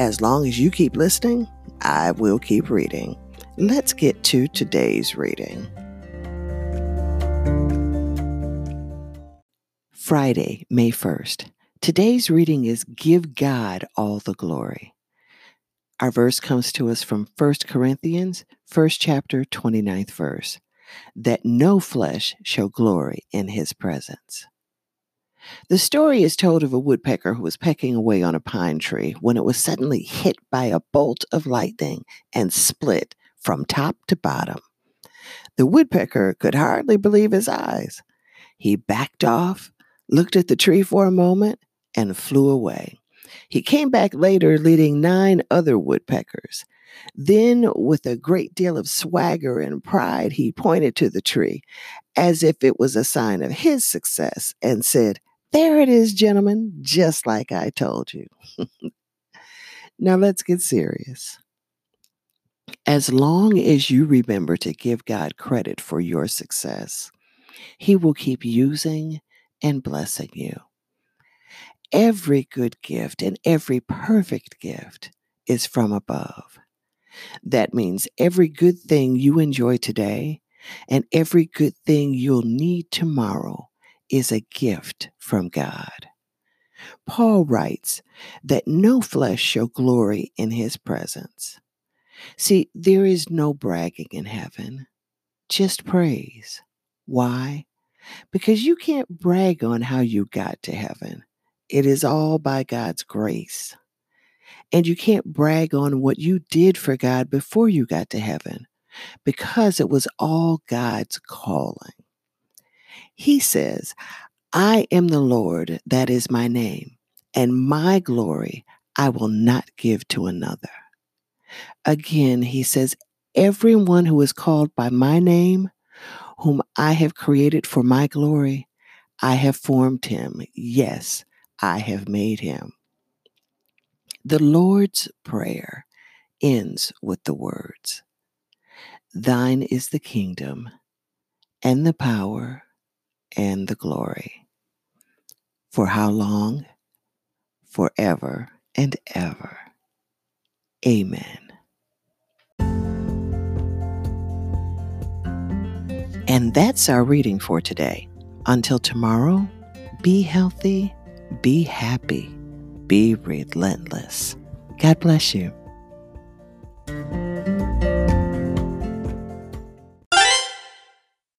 as long as you keep listening, I will keep reading. Let's get to today's reading. Friday, May 1st. Today's reading is Give God All the Glory. Our verse comes to us from 1 Corinthians, 1st chapter, 29th verse. That no flesh shall glory in his presence. The story is told of a woodpecker who was pecking away on a pine tree when it was suddenly hit by a bolt of lightning and split from top to bottom. The woodpecker could hardly believe his eyes. He backed off, looked at the tree for a moment, and flew away. He came back later leading nine other woodpeckers. Then, with a great deal of swagger and pride, he pointed to the tree as if it was a sign of his success and said, there it is, gentlemen, just like I told you. now let's get serious. As long as you remember to give God credit for your success, He will keep using and blessing you. Every good gift and every perfect gift is from above. That means every good thing you enjoy today and every good thing you'll need tomorrow is a gift from God. Paul writes that no flesh shall glory in his presence. See, there is no bragging in heaven, just praise. Why? Because you can't brag on how you got to heaven. It is all by God's grace. And you can't brag on what you did for God before you got to heaven because it was all God's calling. He says, I am the Lord, that is my name, and my glory I will not give to another. Again, he says, Everyone who is called by my name, whom I have created for my glory, I have formed him. Yes, I have made him. The Lord's Prayer ends with the words Thine is the kingdom and the power and the glory. For how long? Forever and ever. Amen. And that's our reading for today. Until tomorrow, be healthy, be happy, be relentless. God bless you.